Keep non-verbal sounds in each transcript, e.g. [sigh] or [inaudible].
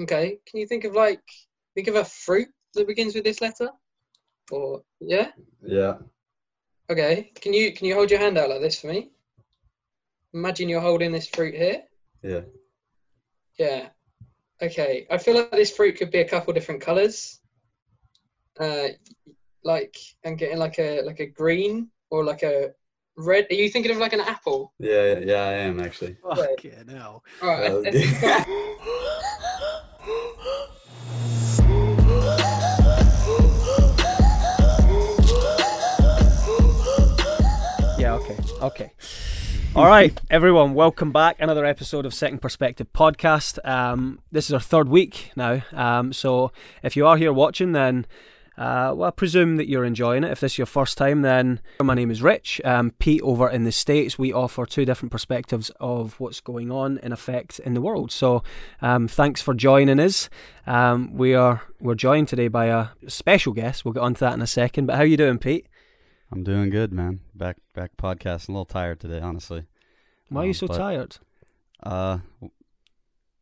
Okay. Can you think of like think of a fruit that begins with this letter? Or yeah. Yeah. Okay. Can you can you hold your hand out like this for me? Imagine you're holding this fruit here. Yeah. Yeah. Okay. I feel like this fruit could be a couple different colours. Uh, like I'm getting like a like a green or like a red. Are you thinking of like an apple? Yeah, yeah, I am actually. Fucking hell. All right. [laughs] [laughs] okay. All right, everyone, welcome back. Another episode of Second Perspective podcast. Um, this is our third week now. Um, so if you are here watching, then uh, well, I presume that you're enjoying it. If this is your first time, then my name is Rich. Um, Pete over in the States, we offer two different perspectives of what's going on in effect in the world. So um, thanks for joining us. Um, we are we're joined today by a special guest. We'll get onto that in a second. But how you doing, Pete? I'm doing good, man. Back back podcast. A little tired today, honestly. Why are you Um, so but- tired? Uh,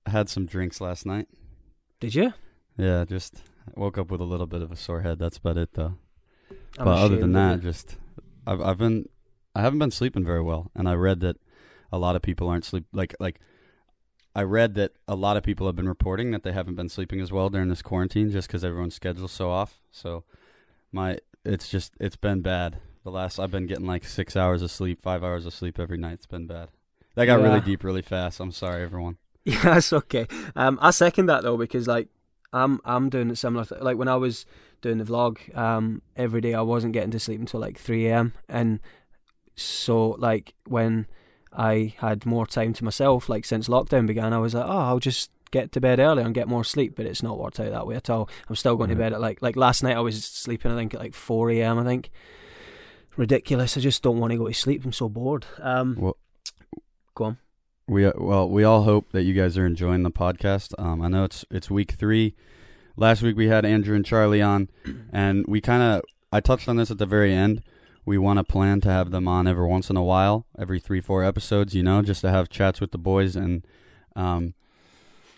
I had some drinks last night. Did you? Yeah, just woke up with a little bit of a sore head. That's about it, though. I'm but other than that, just I've I've been I haven't been sleeping very well, and I read that a lot of people aren't sleep like like. I read that a lot of people have been reporting that they haven't been sleeping as well during this quarantine, just because everyone's schedule's so off. So, my it's just it's been bad. The last I've been getting like six hours of sleep, five hours of sleep every night. It's been bad. That got Yeah. really deep really fast. I'm sorry, everyone. [laughs] Yeah, that's okay. Um, I second that though because like I'm I'm doing a similar th- like when I was doing the vlog um every day I wasn't getting to sleep until like three a.m. and so like when I had more time to myself like since lockdown began I was like oh I'll just get to bed earlier and get more sleep but it's not worked out that way at all. I'm still going to bed at like like last night I was sleeping I think at like four a.m. I think ridiculous. I just don't want to go to sleep. I'm so bored. Um, Well- go on. We uh, well, we all hope that you guys are enjoying the podcast. Um, I know it's it's week three. Last week we had Andrew and Charlie on, [clears throat] and we kind of I touched on this at the very end. We want to plan to have them on every once in a while, every three four episodes. You know, just to have chats with the boys, and um,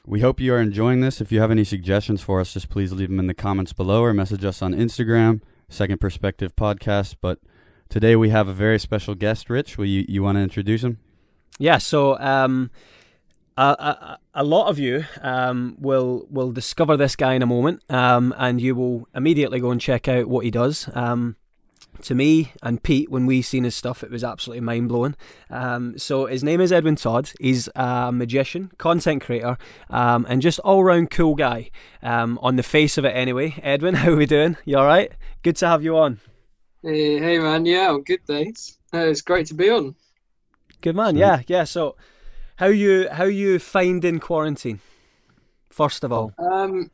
we hope you are enjoying this. If you have any suggestions for us, just please leave them in the comments below or message us on Instagram, Second Perspective Podcast. But today we have a very special guest. Rich, will you you want to introduce him? Yeah, so um, a, a, a lot of you um, will will discover this guy in a moment, um, and you will immediately go and check out what he does. Um, to me and Pete, when we seen his stuff, it was absolutely mind blowing. Um, so his name is Edwin Todd. He's a magician, content creator, um, and just all round cool guy. Um, on the face of it, anyway. Edwin, [laughs] how are we doing? You all right? Good to have you on. Hey, hey man, yeah, I'm good, thanks. Uh, it's great to be on. Good man. Sweet. Yeah, yeah. So, how you how you finding quarantine? First of all, Um,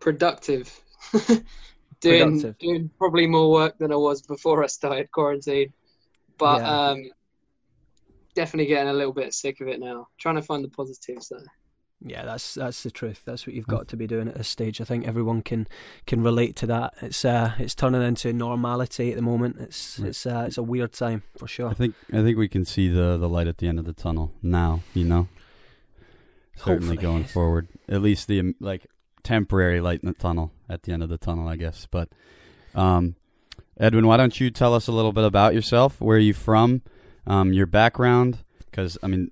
productive. [laughs] doing Productive. doing probably more work than I was before I started quarantine, but Yeah. um, definitely getting a little bit sick of it now. Trying to find the positives though. yeah, that's that's the truth. That's what you've got to be doing at this stage. I think everyone can can relate to that. It's uh it's turning into normality at the moment. It's Right. it's uh, it's a weird time for sure. I sure. think I think we can see the the light at the end of the tunnel now. You know, certainly Hopefully. going forward. At least the like temporary light in the tunnel at the end of the tunnel, I guess. But um, Edwin, why don't you tell us a little bit about yourself? Where are you from? Um, your background? Because I mean,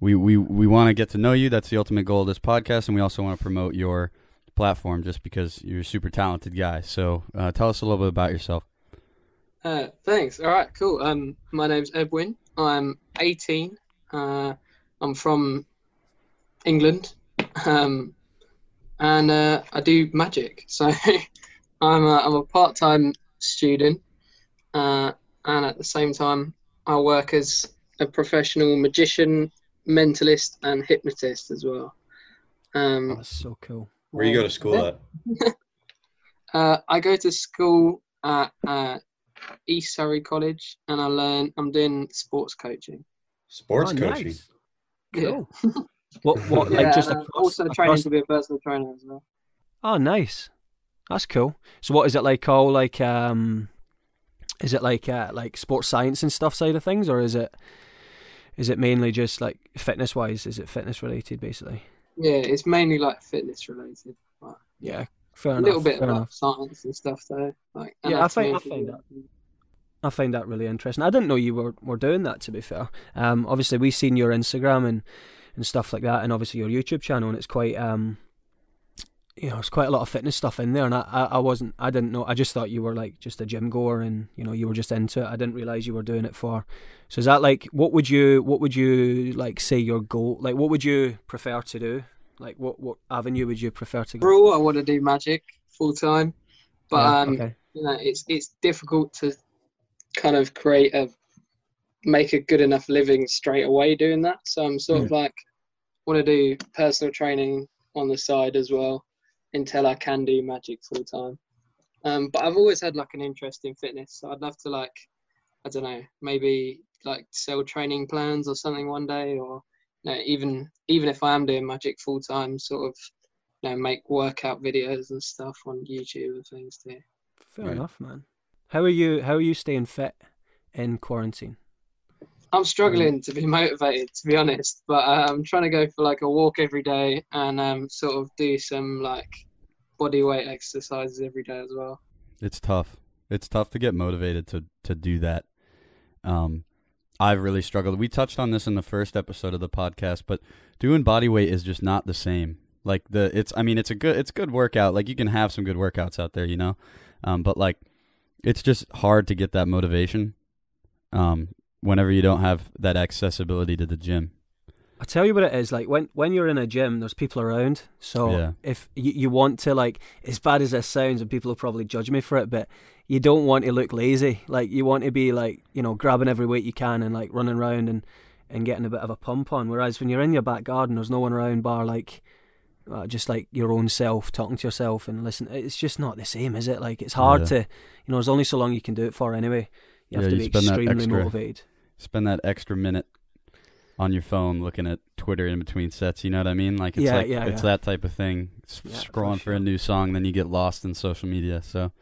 we we we want to get to know you. That's the ultimate goal of this podcast, and we also want to promote your platform just because you're a super talented guy. So uh, tell us a little bit about yourself. Uh, thanks. All right, cool. Um, my name's Edwin. I'm 18. Uh, I'm from England, um, and uh, I do magic. [laughs] So I'm a, I'm a part-time student, uh, and at the same time, I work as a professional magician, mentalist, and hypnotist as well. Um, That's so cool. Where you go to school Yeah. at? [laughs] Uh, I go to school at uh, East Surrey College, and I learn. I'm doing sports coaching. Sports Oh, coaching. nice. Yeah. [laughs] Cool. what what Yeah, like just and I'm across, also training across- to be a personal trainer as well. Oh, nice. That's cool. So, what is it like? All like, um, is it like uh, like sports science and stuff side of things, or is it is it mainly just like fitness wise? Is it fitness related basically? yeah, it's mainly like fitness related. Like, Yeah, fair a enough. little bit fair about enough. science and stuff though. Like Yeah, I find- I find that- I find that really interesting. I didn't know you were, were doing that. To be fair, um, obviously we've seen your Instagram and, and stuff like that, and obviously your YouTube channel, and it's quite um, you know, it's quite a lot of fitness stuff in there. And I, I, wasn't, I didn't know. I just thought you were like just a gym goer, and you know, you were just into it. I didn't realize you were doing it for. So is that like, what would you, what would you like say your goal? Like, what would you prefer to do? Like, what what avenue would you prefer to go? Overall, I want to do magic full time, but Yeah, um, okay. you know, it's it's difficult to kind of create a make a good enough living straight away doing that. So I'm sort of like want to do personal training on the side as well until I can do magic full time. Um, but I've always had like an interest in fitness, so I'd love to like I don't know maybe like sell training plans or something one day, or you know, even even if I am doing magic full time, sort of you know make workout videos and stuff on YouTube and things too. Fair Right. enough, man. How are you? How are you staying fit in quarantine? I'm struggling to be [laughs] motivated, to be honest, but uh, I'm trying to go for like a walk every day and um, sort of do some like body weight exercises every day as well. It's tough. It's tough to get motivated to to do that. Um, I've really struggled. We touched on this in the first episode of the podcast, but doing body weight is just not the same. Like the it's I mean it's a good it's good workout. Like you can have some good workouts out there, you know. Um, but like it's just hard to get that motivation. Um, whenever you don't have that accessibility to the gym. I tell you what it is like when when you're in a gym, there's people around. So Yeah. if you, you want to like, as bad as this sounds, and people will probably judge me for it, but you don't want to look lazy. Like you want to be like you know grabbing every weight you can and like running around and and getting a bit of a pump on. Whereas when you're in your back garden, there's no one around bar like. Uh, just like your own self, talking to yourself and listen. It's just not the same, is it? Like it's hard Yeah. to, you know, there's only so long you can do it for anyway. You have Yeah, to be extremely extra- motivated. Spend that extra minute on your phone looking at Twitter in between sets. You know what I mean? Like it's Yeah, like yeah, it's yeah. that type of thing. S- Yeah, for scrolling for, sure. a new song, then you get lost in social media. So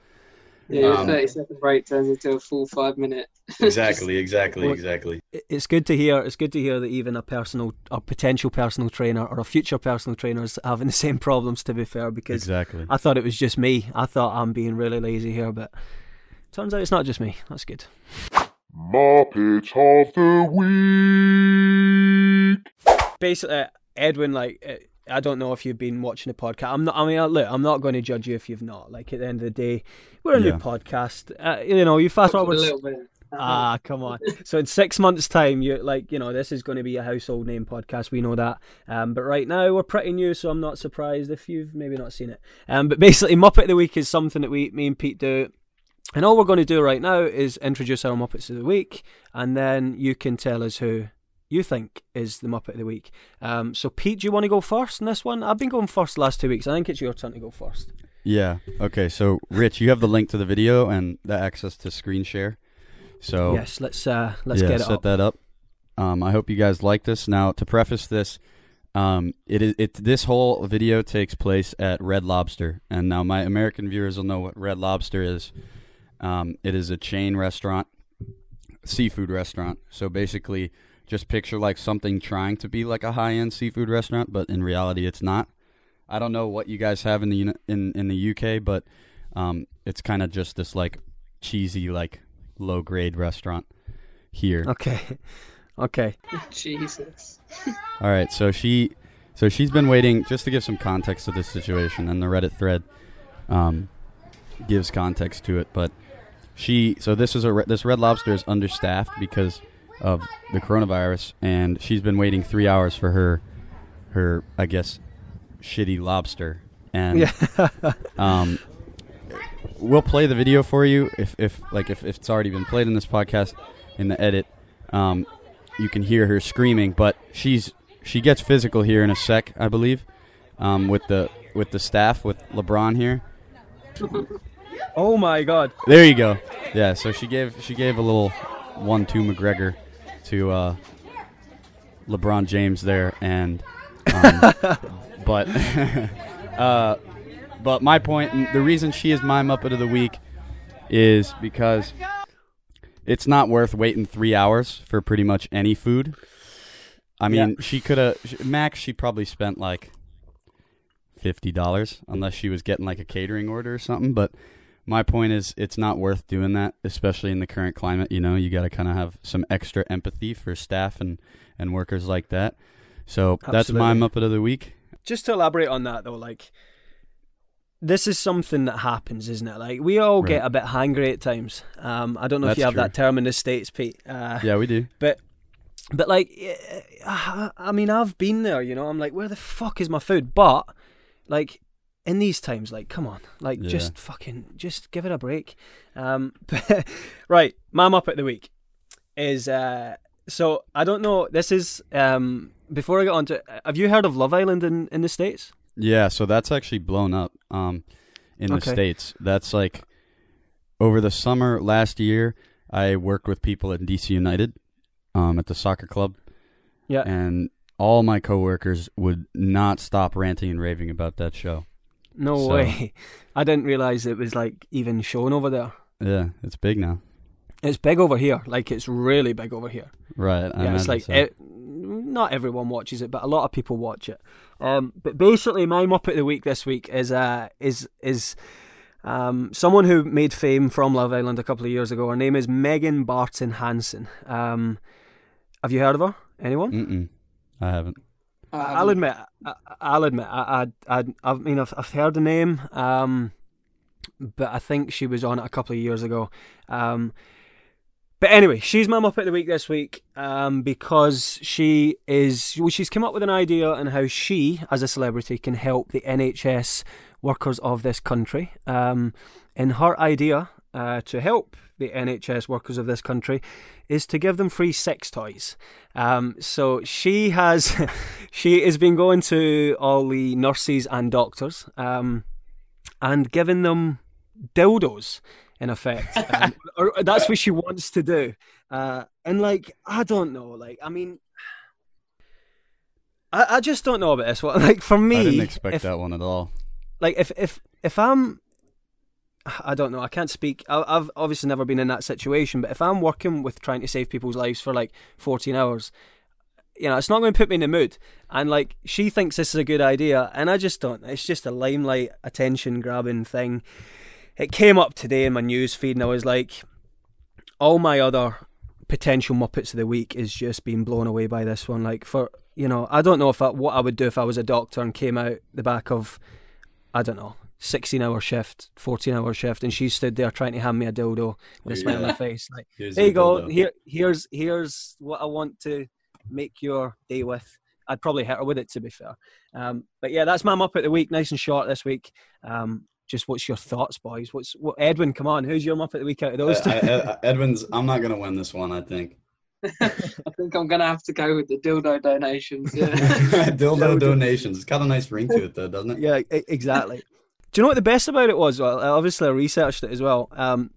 Yeah, your Um, 30 second break turns into a full five minute. [laughs] Exactly, exactly, exactly. it's good to hear. It's good to hear that even a personal, a potential personal trainer or a future personal trainer is having the same problems. To be fair, because exactly. I thought it was just me. I thought I'm being really lazy here, but turns out it's not just me. That's good. Muppet of the Week. Basically, uh, Edwin, like. Uh, I don't know if you've been watching the podcast. I'm not. I mean, uh, look, I'm not going to judge you if you've not. Like at the end of the day, we're a Yeah. new podcast. Uh, you know, you fast forward. a little bit. Ah, come on. So in six months' time, you're like you know this is going to be a household name podcast. We know that. Um, but right now we're pretty new, so I'm not surprised if you've maybe not seen it. Um, but basically, Muppet of the Week is something that we, me and Pete do. And all we're going to do right now is introduce our Muppets of the Week, and then you can tell us who you think is the Muppet of the Week. Um, so Pete, do you want to go first in this one? I've been going first the last two weeks. I think it's your turn to go first. Yeah. Okay. So Rich, you have the link to the video and the access to screen share. So Yes, let's uh, let's yeah, get it set up. that up. Um, I hope you guys like this. Now, to preface this, um, it is it this whole video takes place at Red Lobster, and now my American viewers will know what Red Lobster is. Um, it is a chain restaurant, seafood restaurant. So basically, just picture like something trying to be like a high end seafood restaurant, but in reality, it's not. I don't know what you guys have in the in in the UK, but um, it's kind of just this like cheesy like low grade restaurant here. Okay, [laughs] okay. Jesus. [laughs] All right, so she, so she's been waiting. Just to give some context to this situation, and the Reddit thread um, gives context to it. But she, so this is a re- this Red Lobster is understaffed because of the coronavirus, and she's been waiting three hours for her, her I guess, shitty lobster. And Yeah. [laughs] um, we'll play the video for you if, if like if, if it's already been played in this podcast in the edit. Um, you can hear her screaming, but she's she gets physical here in a sec, I believe, um, with the with the staff with LeBron here. [laughs] oh my God. There you go. Yeah, so she gave she gave a little one-two McGregor to uh, LeBron James there, and um, [laughs] but [laughs] uh, but my point, the reason she is my Muppet of the week is because it's not worth waiting three hours for pretty much any food. I mean, Yeah. she could have Max. She probably spent like fifty dollars unless she was getting like a catering order or something. But my point is, it's not worth doing that, especially in the current climate. You know, you got to kind of have some extra empathy for staff and and workers like that. So that's my Muppet of the week. Just to elaborate on that though, like this is something that happens, isn't it? Like we all get a bit hangry at times. Um, I don't know if you have true. that term in the states, Pete. Uh, Yeah, we do. But but like eh, I mean I've been there, you know. I'm like, where the fuck is my food? But like in these times, like, come on, like Yeah. just fucking just give it a break. Um, [laughs] right, my up at the week is uh so I don't know. This is um before I get on to have you heard of Love Island in in the states? Yeah, so that's actually blown up um, in the Okay. states. That's like over the summer last year, I worked with people at DC United um, at the soccer club, Yeah. and all my coworkers would not stop ranting and raving about that show. No So- way. [laughs] I didn't realize it was like even shown over there. Yeah, it's big now. It's big over here. Like it's really big over here. Right. I yeah, it's like so. it, not everyone watches it, but a lot of people watch it. Um, but basically, my Muppet of the week this week is uh, is is um, someone who made fame from Love Island a couple of years ago. Her name is Megan Barton Hanson. Um, have you heard of her? Anyone? Mm-mm. I haven't. I I'll admit, I'll admit, I, I, I, I mean, I've, I've heard the name, um, but I think she was on it a couple of years ago. Um, but anyway, she's my Muppet of the Week this week um, because she is, well, she's come up with an idea on how she, as a celebrity, can help the NHS workers of this country. Um, her idea uh, to help the NHS workers of this country is to give them free sex toys. Um, so she has, [laughs] she has been going to all the nurses and doctors um, and giving them dildos in effect. [laughs] Um, or, or that's what she wants to do. Uh, and like, I don't know. Like, I mean, I, I just don't know about this one. [laughs] Like for me, I didn't expect if, that one at all. like if if if I'm I don't know. I can't speak. I've obviously never been in that situation, but if I'm working with trying to save people's lives for like 14 hours, you know, it's not going to put me in the mood. And like, she thinks this is a good idea, and I just don't. It's just a limelight, attention grabbing thing. It came up today in my news feed, and I was like, all my other potential Muppets of the week is just being blown away by this one. Like, for you know, I don't know if I, what I would do if I was a doctor and came out the back of, I don't know, 16 hour shift, 14 hour shift, and she stood there trying to hand me a dildo with a smile on her face. Like, Here's there you go. dildo. Here, here's here's what I want to make your day with. I'd probably hit her with it, to be fair. Um, but yeah, that's my Muppet of the week. Nice and short this week. Um, just what's your thoughts, boys? What's what? Edwin, come on. Who's your Muppet of the week out of those two? Uh, uh, Edwin's. I'm not gonna win this one. I think. [laughs] [laughs] I think I'm gonna have to go with the dildo donations. Yeah. [laughs] Dildo donations. It's got a nice ring to it, though, doesn't it? yeah, e- exactly. Do you know what the best about it was? Well, obviously I researched it as well. Um,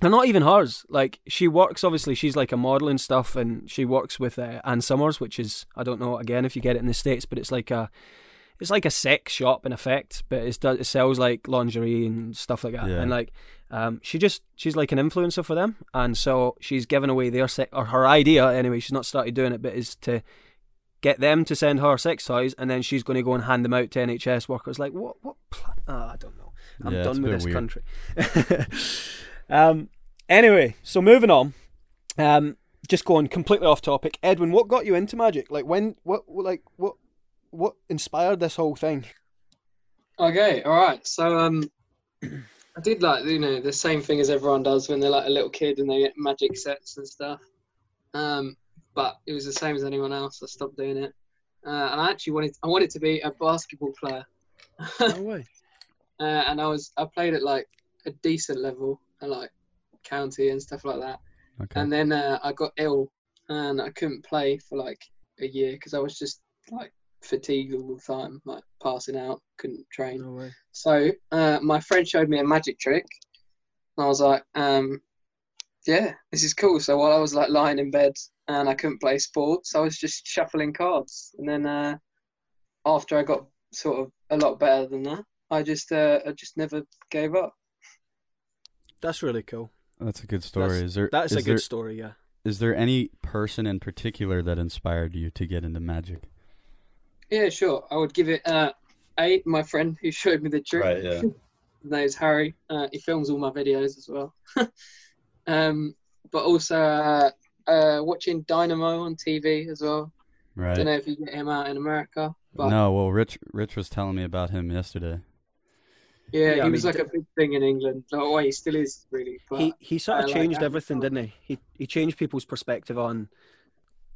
they're not even hers. Like she works. Obviously, she's like a model and stuff, and she works with uh, Ann Summers, which is I don't know again if you get it in the states, but it's like a it's like a sex shop in effect, but it's does it sells like lingerie and stuff like that. Yeah. And like um, she just she's like an influencer for them, and so she's given away their sex or her idea anyway. She's not started doing it, but is to get them to send her sex toys, and then she's going to go and hand them out to NHS workers. Like what? What? Pl- oh, I don't know. I'm Yeah, done with this weird. country. [laughs] um. Anyway, so moving on. Um. Just going completely off topic. Edwin, what got you into magic? Like when? What? Like what? What inspired this whole thing? Okay, all right. So um, [clears throat] I did like you know the same thing as everyone does when they're like a little kid and they get magic sets and stuff. Um, but it was the same as anyone else. I stopped doing it, uh, and I actually wanted I wanted to be a basketball player, No [laughs] way. uh, and I was I played at like a decent level, at like county and stuff like that. Okay. And then uh, I got ill and I couldn't play for like a year because I was just like fatigued all the time, like passing out, couldn't train. No way. So uh, my friend showed me a magic trick. And I was like, um, yeah, this is cool. So while I was like lying in bed and I couldn't play sports, I was just shuffling cards. And then uh, after I got sort of a lot better than that, I just uh, I just never gave up. That's really cool. That's a good story. That's- is there? That's is a good there- story. Yeah. Is there any person in particular that inspired you to get into magic? Yeah, sure. I would give it uh, eight, my friend who [laughs] showed me the trick. Right. Yeah. His name's Harry. Uh, he films all my videos as well. [laughs] um, but also uh, uh, watching Dynamo on TV as well. Right. Don't know if you get him out in America, but No. Well, Rich Rich was telling me about him yesterday. yeah, Yeah, he I was mean, like a big thing in England. Oh, well, he still is really. But he he sort of like changed that. everything, didn't he? He he changed people's perspective on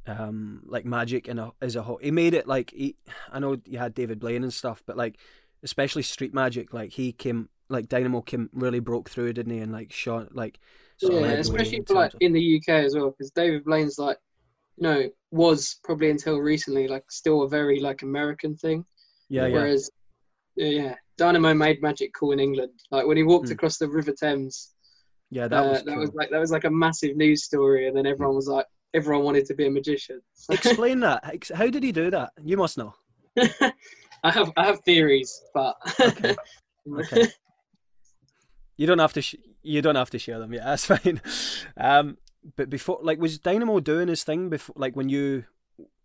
um like magic and as a whole. He made it like he, I know you had David Blaine and stuff, but like especially street magic, like he came like Dynamo came really broke through, didn't he? And like shot like of yeah, led the way especially for like in the UK as well, because David Blaine's like, you know, was probably until recently like still a very like American thing. yeah, yeah. Whereas, yeah, yeah, Dynamo made magic cool in England. Like when he walked Hmm. across the River Thames, Yeah, that uh, was that cool. was like that was like a massive news story, and then everyone was like, everyone wanted to be a magician. [laughs] Explain that. How did he do that? You must know. [laughs] I have I have theories, but Okay. [laughs] Okay. You don't have to. Sh- you don't have to share them. Yeah, [laughs] that's fine. Um, but before, like, was Dynamo doing his thing before, like, when you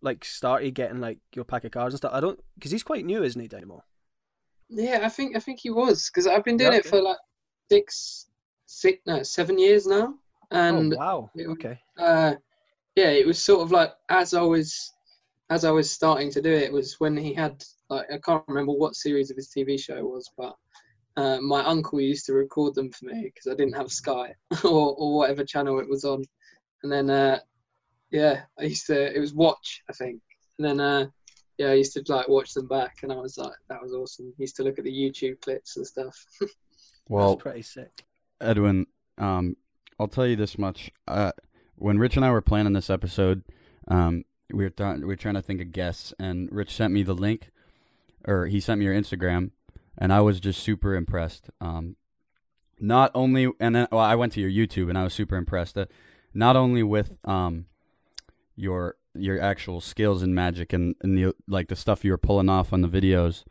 like started getting like your pack of cards and stuff? I don't, because he's quite new, isn't he, Dynamo? yeah, I think I think he was because I've been doing Yeah, it for like six, six, no, seven years now, and oh wow. it- Okay. uh, yeah, it was sort of like as I was as I was starting to do it, it was when he had like I can't remember what series of his TV show was, but uh, my uncle used to record them for me because I didn't have Sky [laughs] or or whatever channel it was on, and then uh, yeah, I used to it was Watch I think, and then uh, yeah, I used to like watch them back, and I was like that was awesome. used to look at the YouTube clips and stuff. [laughs] Well, That's pretty sick. Edwin, um, I'll tell you this much. Uh, when Rich and I were planning this episode, um, we were th- we were trying to think of guests, and Rich sent me the link, or he sent me your Instagram, and I was just super impressed. Um, not only, and then well, I went to your YouTube, and I was super impressed. Uh, not only with um, your your actual skills in magic and, and the like the stuff you were pulling off on the videos,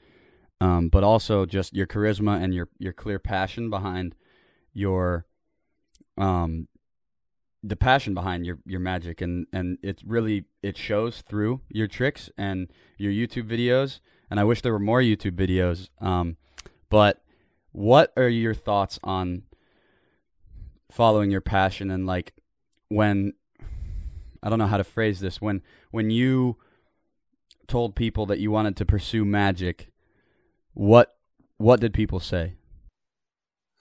um, but also just your charisma and your your clear passion behind your um the passion behind your your magic and and it really it shows through your tricks and your YouTube videos and I wish there were more YouTube videos um but what are your thoughts on following your passion and like when I don't know how to phrase this when when you told people that you wanted to pursue magic what what did people say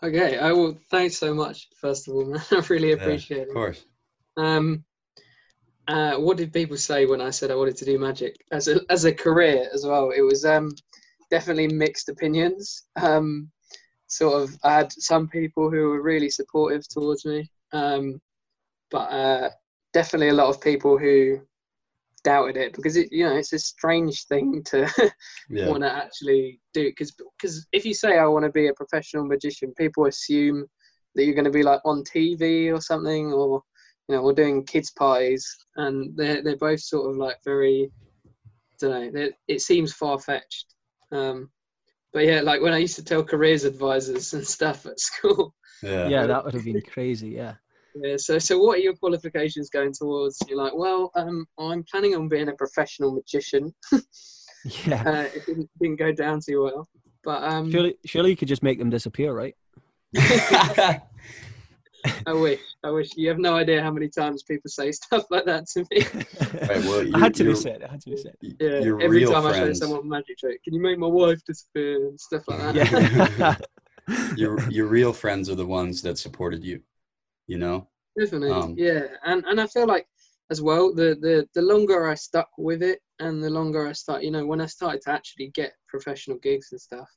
okay, I will. Thanks so much, first of all, man. [laughs] I really appreciate it. Of course Um, uh, what did people say when I said I wanted to do magic as a as a career as well? It was um, definitely mixed opinions. Um, sort of, I had some people who were really supportive towards me, um, but uh, definitely a lot of people who doubted it because it, you know, it's a strange thing to [laughs] yeah want to actually do because because if you say I want to be a professional magician, people assume that you're going to be like on TV or something, or you know, or doing kids parties, and they're they're both sort of like very, I don't know, it seems far fetched. Um, but yeah, like when I used to tell careers advisors and stuff at school, yeah Yeah, that would have been crazy. Yeah. yeah, so so what are your qualifications going towards? You're like, well, um, I'm planning on being a professional magician. [laughs] [laughs] Yeah. Uh, it didn't, didn't go down too well, but um, Surely, surely you could just make them disappear, right? [laughs] I wish. I wish. You have no idea how many times people say [laughs] stuff like that to me. Right, well, it you- had to be said. It had to be said. Yeah. your Every real time I show friends someone a magic trick, can you make my wife disappear and stuff like that? Yeah. [laughs] your your real friends are the ones that supported you you know Definitely. Um, yeah. And and I feel like as well, the, the the longer I stuck with it and the longer I start, you know, when I started to actually get professional gigs and stuff,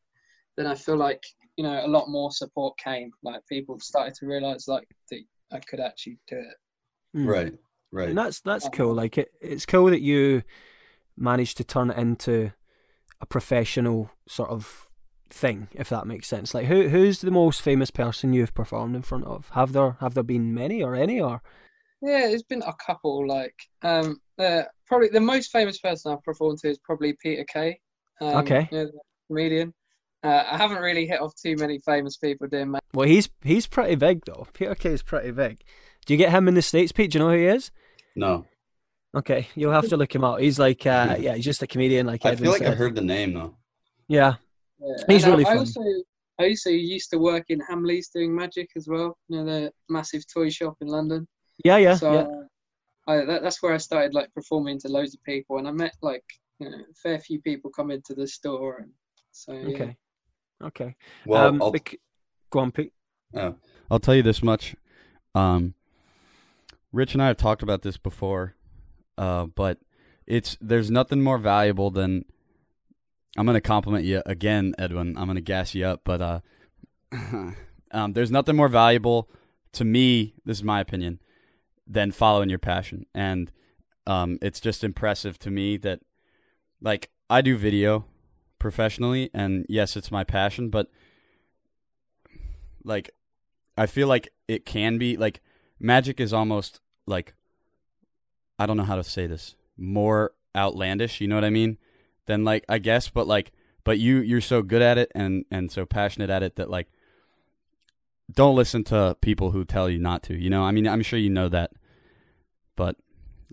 then I feel like you know a lot more support came. Like people started to realize like that I could actually do it. Mm. right right And that's that's cool. Like it, it's cool that you managed to turn it into a professional sort of thing, if that makes sense. Like who who's the most famous person you've performed in front of? Have there have there been many or any or Yeah, there's been a couple. Like, um, uh, probably the most famous person I've performed to is probably Peter Kay. Um, Okay. you know, the comedian. Uh, I haven't really hit off too many famous people doing ma- well he's he's pretty big though. Peter Kay is pretty big. Do you get him in the States, Pete? Do you know who he is? no Okay, you'll have to look him up. He's like uh [laughs] yeah, he's just a comedian like i Edwin feel like said. i've heard the name though Yeah, Yeah. He's And I- really I fun. also I also used to work in Hamleys doing magic as well. You know the massive toy shop in London. yeah, yeah, so yeah. uh, I, that, that's where I started like performing to loads of people, and I met like you know a fair few people come into the store, and so yeah. Okay, okay. Well, um, I'll, bec- go on, Pete. oh, I'll tell you this much. Um, Rich and I have talked about this before, uh, but it's there's nothing more valuable than I'm going to compliment you again, Edwin. I'm going to gas you up, but uh, [laughs] um, there's nothing more valuable to me. This is my opinion than following your passion, and um, it's just impressive to me that like I do video professionally, and yes, it's my passion, but like I feel like it can be like magic is almost like I don't know how to say this more outlandish. You know what I mean? Than like I guess, but like but you you're so good at it and and so passionate at it that like don't listen to people who tell you not to. You know, I mean, I'm sure you know that, but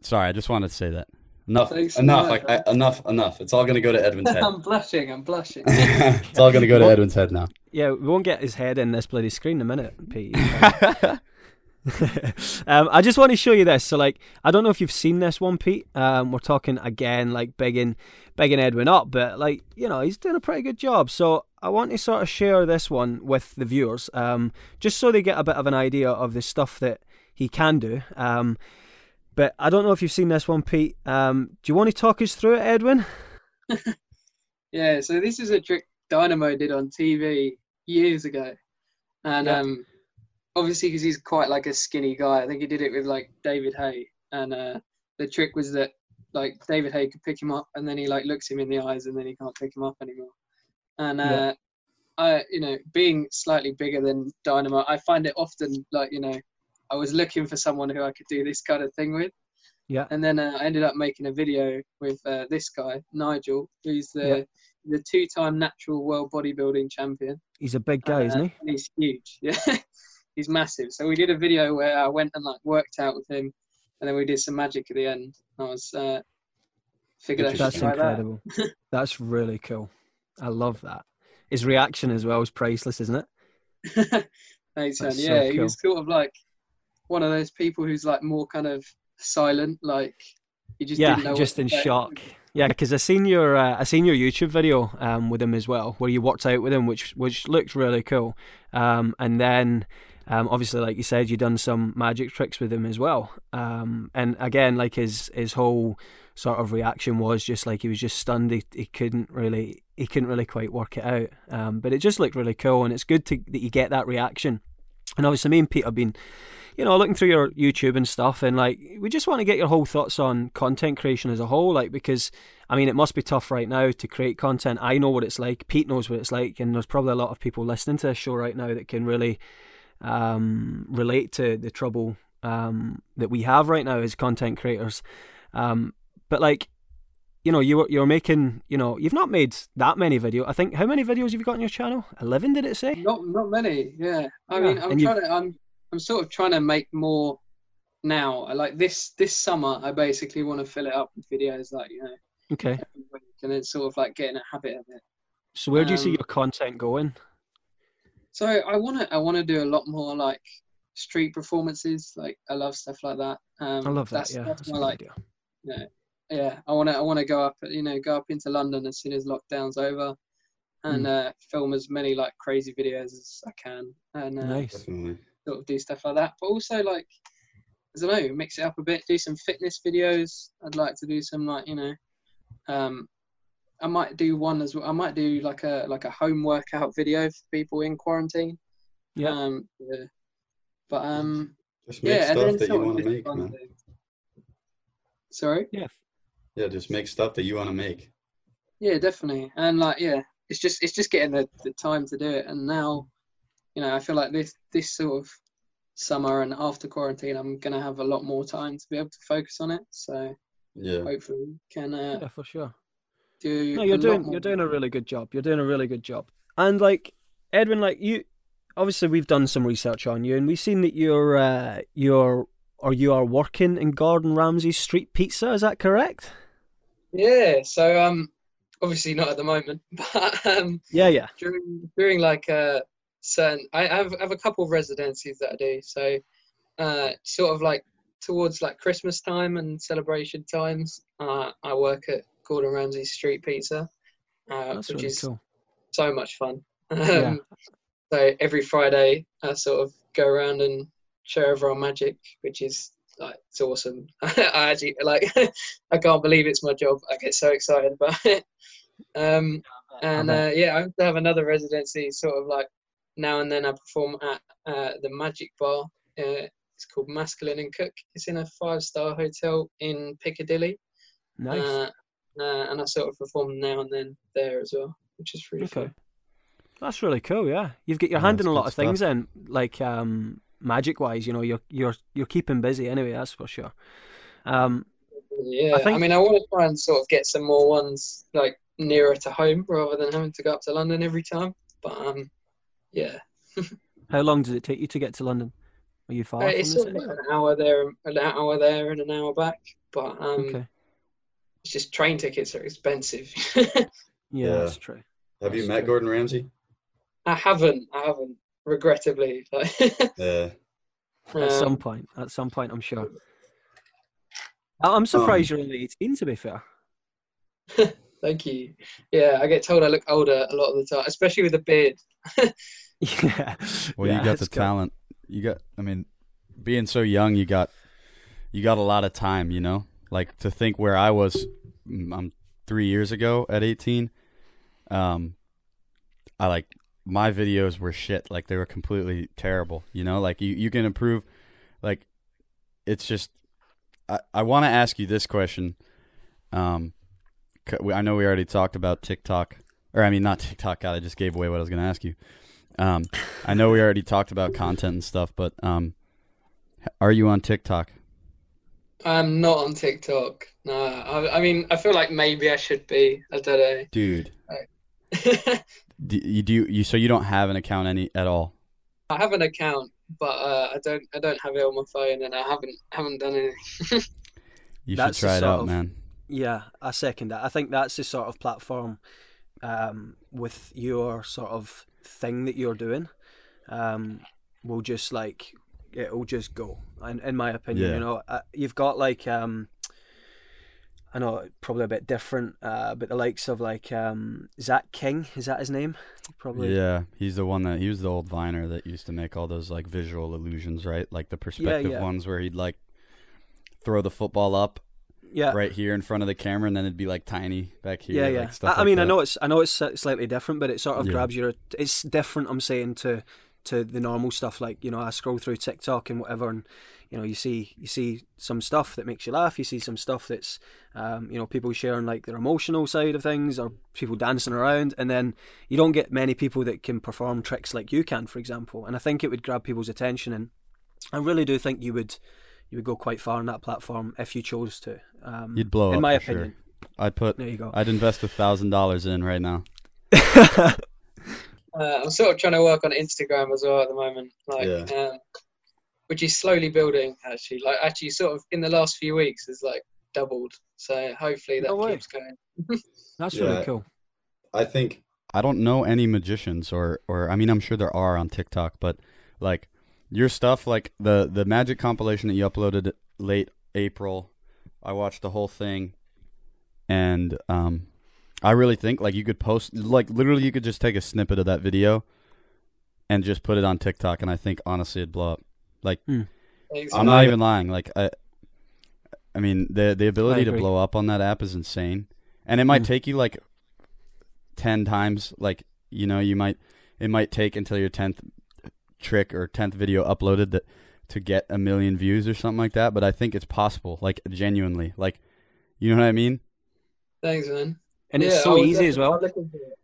sorry, I just wanted to say that. Enough, Thanks enough, much, like I, enough, enough. It's all gonna go to Edwin's head. I'm blushing. I'm blushing. [laughs] it's all gonna go to Edwin's head now. Yeah, we won't get his head in this bloody screen in a minute, Pete. [laughs] um, I just want to show you this. So, like, I don't know if you've seen this one, Pete. Um, we're talking again, like begging, begging Edwin up, but like, you know, he's doing a pretty good job. So, I want to sort of share this one with the viewers, um, just so they get a bit of an idea of the stuff that he can do. Um, but I don't know if you've seen this one, Pete. Um, do you want to talk us through it, Edwin? [laughs] Yeah, so this is a trick Dynamo did on TV years ago, and Yeah. um, obviously because he's quite like a skinny guy, I think he did it with like David Haye, and uh, the trick was that like David Haye could pick him up, and then he like looks him in the eyes, and then he can't pick him up anymore. And uh, Yeah. I, you know, being slightly bigger than Dynamo, I find it often like you know, I was looking for someone who I could do this kind of thing with. Yeah. And then uh, I ended up making a video with uh, this guy, Nigel, who's the Yeah. the two-time natural world bodybuilding champion. He's a big guy, Uh, isn't he? He's huge. [laughs] Yeah, he's massive. So we did a video where I went and like worked out with him, and then we did some magic at the end. I was uh, figured I should That's try incredible. [laughs] That's really cool. I love that. His reaction as well is priceless, isn't it? [laughs] Thanks, man. That's so Yeah, he was sort of like one of those people who's like more kind of silent, like he just yeah, didn't know what just in shock. Yeah, because I seen your uh, I seen your YouTube video um, with him as well, where you worked out with him, which which looked really cool. Um, and then um, obviously, like you said, you done some magic tricks with him as well. Um, and again, like his his whole sort of reaction was just like he was just stunned. He, he couldn't really he couldn't really quite work it out. Um, but it just looked really cool, and it's good to that you get that reaction. And obviously, me and Pete have been you know, looking through your YouTube and stuff, and like, we just want to get your whole thoughts on content creation as a whole, like, because I mean, it must be tough right now to create content. I know what it's like. Pete knows what it's like, and there's probably a lot of people listening to this show right now that can really um, relate to the trouble um, that we have right now as content creators. Um, but like, you know, you were you're making, you know, you've not made that many videos. I think how many videos have you got on your channel? Eleven, did it say? Not not many. Yeah. I Yeah, mean, I'm and you've- trying to. I'm I'm sort of trying to make more now. I like this this summer. I basically want to fill it up with videos like you know Okay. every week, and then sort of like getting a habit of it. So where do you see Um, your content going? So I want to I want to do a lot more like street performances. Like I love stuff like that. Um, I love that. That's, yeah, that's that's my like idea. you know, yeah. I want to I want to go up you know go up into London as soon as lockdown's over, and Mm. uh, film as many like crazy videos as I can, and uh, Nice. Sort of do stuff like that. But also like I don't know, mix it up a bit, do some fitness videos. I'd like to do some like you know, um, I might do one as well. I might do like a like a home workout video for people in quarantine. Yeah. Um, yeah. But um, Just make yeah, stuff that you want to make, man. Sorry. Yeah, just make stuff that you want to make. Yeah, definitely. And like, yeah, it's just it's just getting the, the time to do it. And now, you know, I feel like this this sort of summer and after quarantine, I'm gonna have a lot more time to be able to focus on it. So Yeah. hopefully, can uh, Yeah, for sure. do. No, you're doing you're doing a really good job. You're doing a really good job. And like Edwin, like you, obviously we've done some research on you, and we've seen that you're uh, you're or you are working in Gordon Ramsay's Street Pizza. Is that correct? Yeah. So um, obviously not at the moment, [laughs] but um, Yeah, yeah. during during like uh certain I have, I have a couple of residencies that I do. So uh sort of like towards like Christmas time and celebration times, uh I work at Gordon Ramsay's Street Pizza, uh, which really is cool. so much fun. [laughs] Yeah. Um, so every Friday I sort of go around and show everyone magic, which is like it's awesome. [laughs] I actually like [laughs] I can't believe it's my job. I get so excited about it. [laughs] Um, and uh, yeah, I have another residency, sort of like now and then I perform at uh, the Magic Bar. Uh, it's called Maskelyne and Cooke. It's in a five-star hotel in Piccadilly, Nice. uh, uh, and I sort of perform now and then there as well, which is really Okay. fun. That's really cool. Yeah, you've got your Yeah, hand in a lot of things, then, like um, magic wise. You know, you're you're you're keeping busy anyway. That's for sure. Um, Yeah, I, think- mean, I want to try and sort of get some more ones like nearer to home rather than having to go up to London every time. But um, yeah, [laughs] how long does it take you to get to London? Are you far Uh, from it's the sort of like an hour there, an hour there, and an hour back. But um, Okay. it's just train tickets are expensive. Yeah, [laughs] Yeah. that's true. Have you That's met true. Gordon Ramsay? I haven't, I haven't, regrettably. Like, Yeah. [laughs] At some um, point, at some point, I'm sure. I- I'm surprised you're only 18. To be fair. [laughs] thank you. Yeah, I get told I look older a lot of the time, especially with a beard. [laughs] Yeah. Well, Yeah, you got the cool. talent. You got. I mean, being so young, you got. You got a lot of time. You know, like to think where I was. mm, I'm three years ago at 18. Um, I like my videos were shit. Like they were completely terrible. You know, like you you can improve. Like it's just. I I want to ask you this question. Um, I know we already talked about TikTok, or I mean not TikTok. God, I just gave away what I was going to ask you. Um, I know we already talked about content and stuff, but um, are you on TikTok? I'm not on TikTok. No, I, I mean, I feel like maybe I should be. I don't know, Dude, know. [laughs] do you do you so you don't have an account any at all? I have an account, but uh, I don't. I don't have it on my phone, and I haven't haven't done anything. [laughs] You That's should the try it out, of- man. Yeah, I second that. I think that's the sort of platform um, with your sort of thing that you're doing um, will just like it'll just go. In, in my opinion, Yeah. you know, uh, you've got like um, I know probably a bit different, uh, but the likes of like um, Zach King is that his name? Probably. Yeah, he's the one that he was the old Viner that used to make all those like visual illusions, right? Like the perspective yeah. ones where he'd like throw the football up Yeah. right here in front of the camera, and then it'd be like tiny back here. yeah, yeah. Like, stuff I, I like mean, I know it's I know it's slightly different, but it sort of Yeah. grabs your. It's different. I'm saying to to the normal stuff. Like you know, I scroll through TikTok and whatever, and you know, you see you see some stuff that makes you laugh. You see some stuff that's um, you know people sharing like their emotional side of things, or people dancing around, and then you don't get many people that can perform tricks like you can, for example. And I think it would grab people's attention, and I really do think you would you would go quite far on that platform if you chose to. Um, You'd blow in up my for sure. opinion. I'd put. There you go. I'd invest a thousand dollars in right now. [laughs] Uh, I'm sort of trying to work on Instagram as well at the moment, like, um, which is slowly building. Actually, like actually, sort of in the last few weeks has like doubled. So hopefully that No keeps going. [laughs] That's Yeah. really cool. I think I don't know any magicians or or I mean I'm sure there are on TikTok, but like your stuff like the the magic compilation that you uploaded late April, I watched the whole thing and um I really think like you could post like literally you could just take a snippet of that video and just put it on TikTok and I think honestly it'd blow up. Thanks, I'm not even lying. Like I I mean the the ability to blow up on that app is insane. And it might Mm. take you like 10 times like you know you might it might take until your 10th trick or 10th video uploaded that to get a million views or something like that, but I think it's possible like genuinely. Like you know what I mean? Thanks, man. And Yeah, it's so easy as well. I'm looking for it.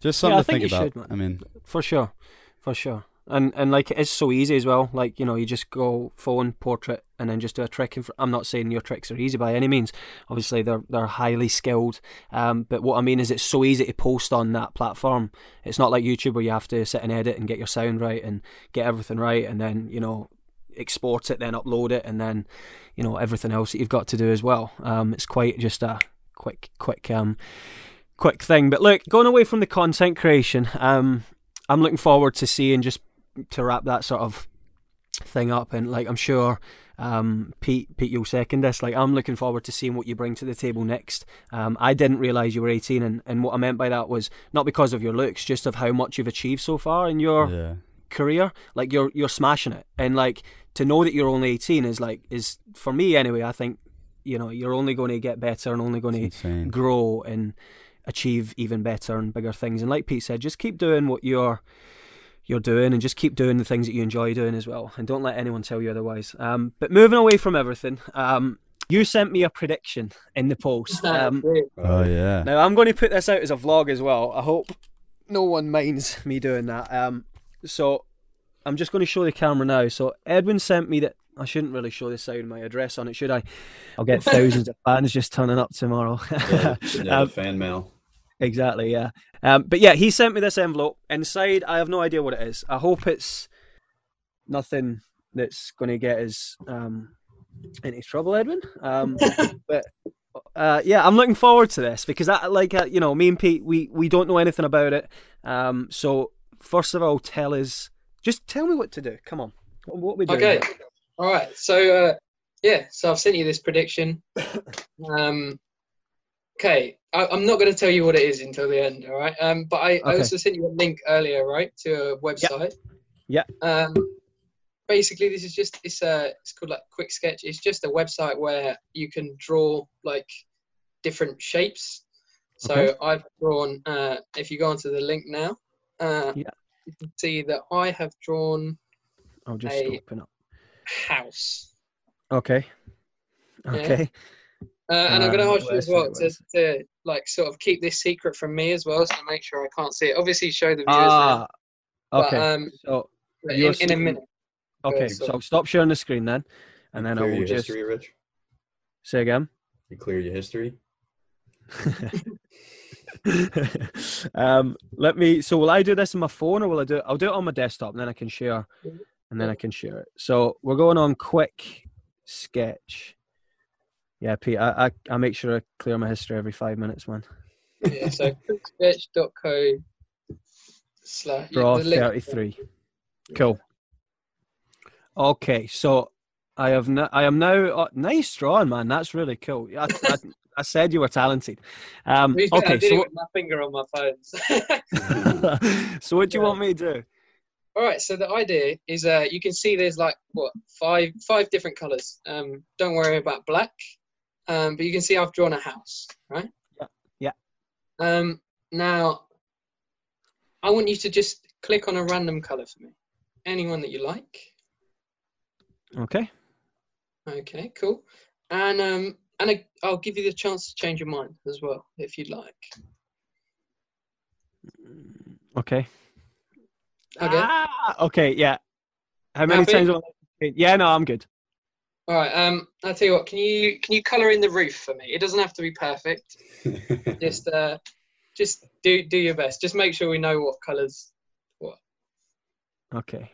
Just Yeah, something I to think think about. should. I mean, For sure, for sure. And and like it's so easy as well. Like you know, you just go phone portrait and then just do a trick. In fr- I'm not saying your tricks are easy by any means. Obviously, they're they're highly skilled. Um, but what I mean is, it's so easy to post on that platform. It's not like YouTube where you have to sit and edit and get your sound right and get everything right, and then you know export it, then upload it, and then you know everything else that you've got to do as well. Um, it's quite just a quick quick um quick thing. But look, going away from the content creation, um, I'm looking forward to seeing just to wrap that sort of thing up, and like I'm sure um, Pete, Pete, you'll second this. Like, I'm looking forward to seeing what you bring to the table next. Um, I didn't realize you were 18, and, and what I meant by that was not because of your looks, just of how much you've achieved so far in your Yeah. career. Like, you're you're smashing it, and like to know that you're only 18 is like is for me anyway. I think you know you're only going to get better and only going to insane. grow and achieve even better and bigger things. And like Pete said, just keep doing what you're you're doing and just keep doing the things that you enjoy doing as well. And don't let anyone tell you otherwise. Um, but moving away from everything, um, you sent me a prediction in the post. Um, Oh yeah. now I'm going to put this out as a vlog as well. I hope no one minds me doing that. Um, so I'm just going to show the camera now. So Edwin sent me that. I shouldn't really show this out my address on it, should I? I'll get thousands of fans just turning up tomorrow. [laughs] [laughs] Um, fan mail. Exactly, yeah. Um, but yeah, he sent me this envelope. Inside, I have no idea what it is. I hope it's nothing that's going to get us um, into trouble, Edwin. Um, [laughs] but uh, yeah, I'm looking forward to this because, I, like, uh, you know, me and Pete, we we don't know anything about it. Um, so first of all, tell us, just tell me what to do. Come on, what, what we doing? Okay. here? All right. So uh, yeah, so I've sent you this prediction. [laughs] Um, okay, I, I'm not going to tell you what it is until the end. All right. Um, but I, I also sent you a link earlier, right, to a website. Yeah. Um, basically, this is just it's a it's called like Quick Sketch. It's just a website where you can draw like different shapes. So Okay. I've drawn. Uh, if you go onto the link now, uh, Yeah. you can see that I have drawn I'll just a- open up. House. Okay. Okay. Uh, and I'm going to ask you as well to, to like sort of keep this secret from me as well, so make sure I can't see it. Obviously, show the viewers Ah. now, Okay. but um, so in, you're in a minute. Okay, so- so stop sharing the screen then, and then I will just history, Rich. say again. You clear your history. [laughs] um, let me. So will I do this on my phone, or will I do? I'll do it on my desktop, and then I can share. And then I can share it. So we're going on quick sketch. Yeah, Pete. I I, I make sure I clear my history every five minutes, man. Yeah, so [laughs] quicksketch.co slash Draw the link- thirty three. Cool. Okay, so I have no, I am now oh, nice drawing, man. That's really cool. I, I, [laughs] I said you were talented. Um, okay, so my finger on my phone. [laughs] so what do you want me to do? All right, so the idea is uh, you can see there's like what five five different colors. Um, don't worry about black, um, but you can see I've drawn a house, right? Yeah, yeah. Um, now, I want you to just click on a random color for me, anyone that you like. Okay. Okay, cool. And um, and I, I'll give you the chance to change your mind as well if you'd like. Okay. Okay. Ah, okay. Yeah. How many Happy? times? will I- Yeah. No, I'm good. All right. Um, I'll tell you what. Can you can you color in the roof for me? It doesn't have to be perfect. [laughs] Just uh, just do do your best. Just make sure we know what colors. What? Okay.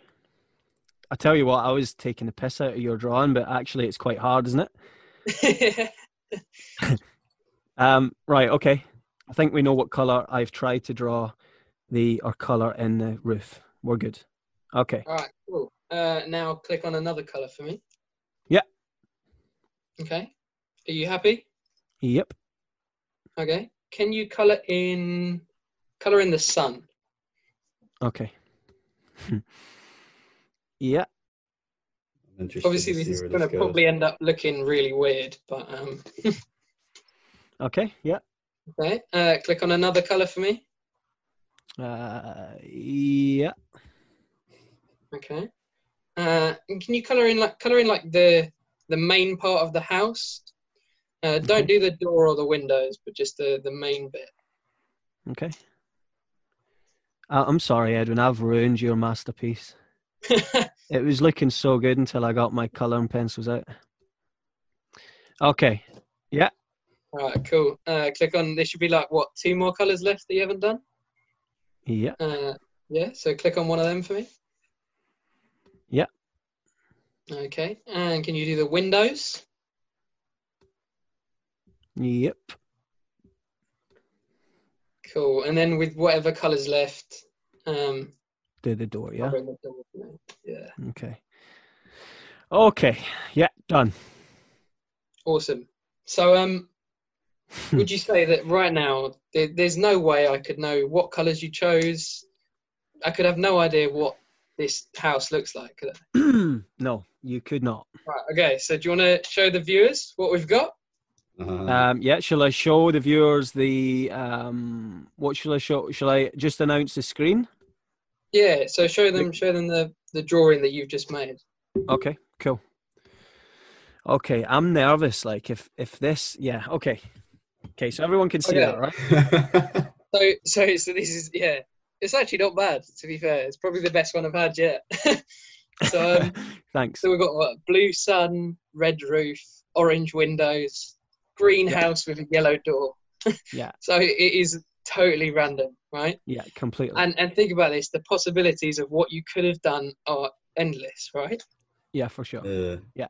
I tell you what, I was taking the piss out of your drawing, but actually, it's quite hard, isn't it? [laughs] [laughs] Um. Right. Okay. I think we know what color I've tried to draw the or color in the roof. We're good. Okay. All right. Cool. Uh, now click on another color for me. Yeah. Okay. Are you happy? Yep. Okay. Can you color in color in the sun? Okay. [laughs] yeah. Obviously, this is going to probably end up looking really weird, but um. [laughs] Okay. Yeah. Okay. Uh, click on another color for me. Uh. Yeah. Okay. Uh, and can you color in like color in like the the main part of the house? Uh, don't do the door or the windows, but just the the main bit. Okay. Uh, I'm sorry, Edwin. I've ruined your masterpiece. [laughs] It was looking so good until I got my color and pencils out. Okay. Yeah. All right, cool. Uh, click on. There should be like what two more colors left that you haven't done. Yeah. Uh, yeah. So click on one of them for me. Yeah. Okay. And can you do the windows? Yep. Cool. And then with whatever colours left, um, Do the door, yeah. the door. Yeah. Okay. Okay. Yeah, done. Awesome. So, um, [laughs] would you say that right now there, there's no way I could know what colours you chose? I could have no idea what this house looks like. Could [clears throat] I? no, you could not. Right. Okay. So, do you want to show the viewers what we've got? Uh, Um, yeah, shall I show the viewers the um? What shall I show? Shall I just announce the screen? Yeah. So show them, show them the the drawing that you've just made. Okay, cool. Okay, I'm nervous. Like if if this, yeah, okay, okay. So everyone can see Okay. that, right? [laughs] So, so, so this is yeah. It's actually not bad, to be fair. It's probably the best one I've had yet. [laughs] so, um, [laughs] Thanks. so we've got what, blue sun, red roof, orange windows, green Yeah. house with a yellow door. [laughs] Yeah. So it is totally random, right? Yeah, completely. And and think about this: the possibilities of what you could have done are endless, right? yeah, for sure. uh, yeah.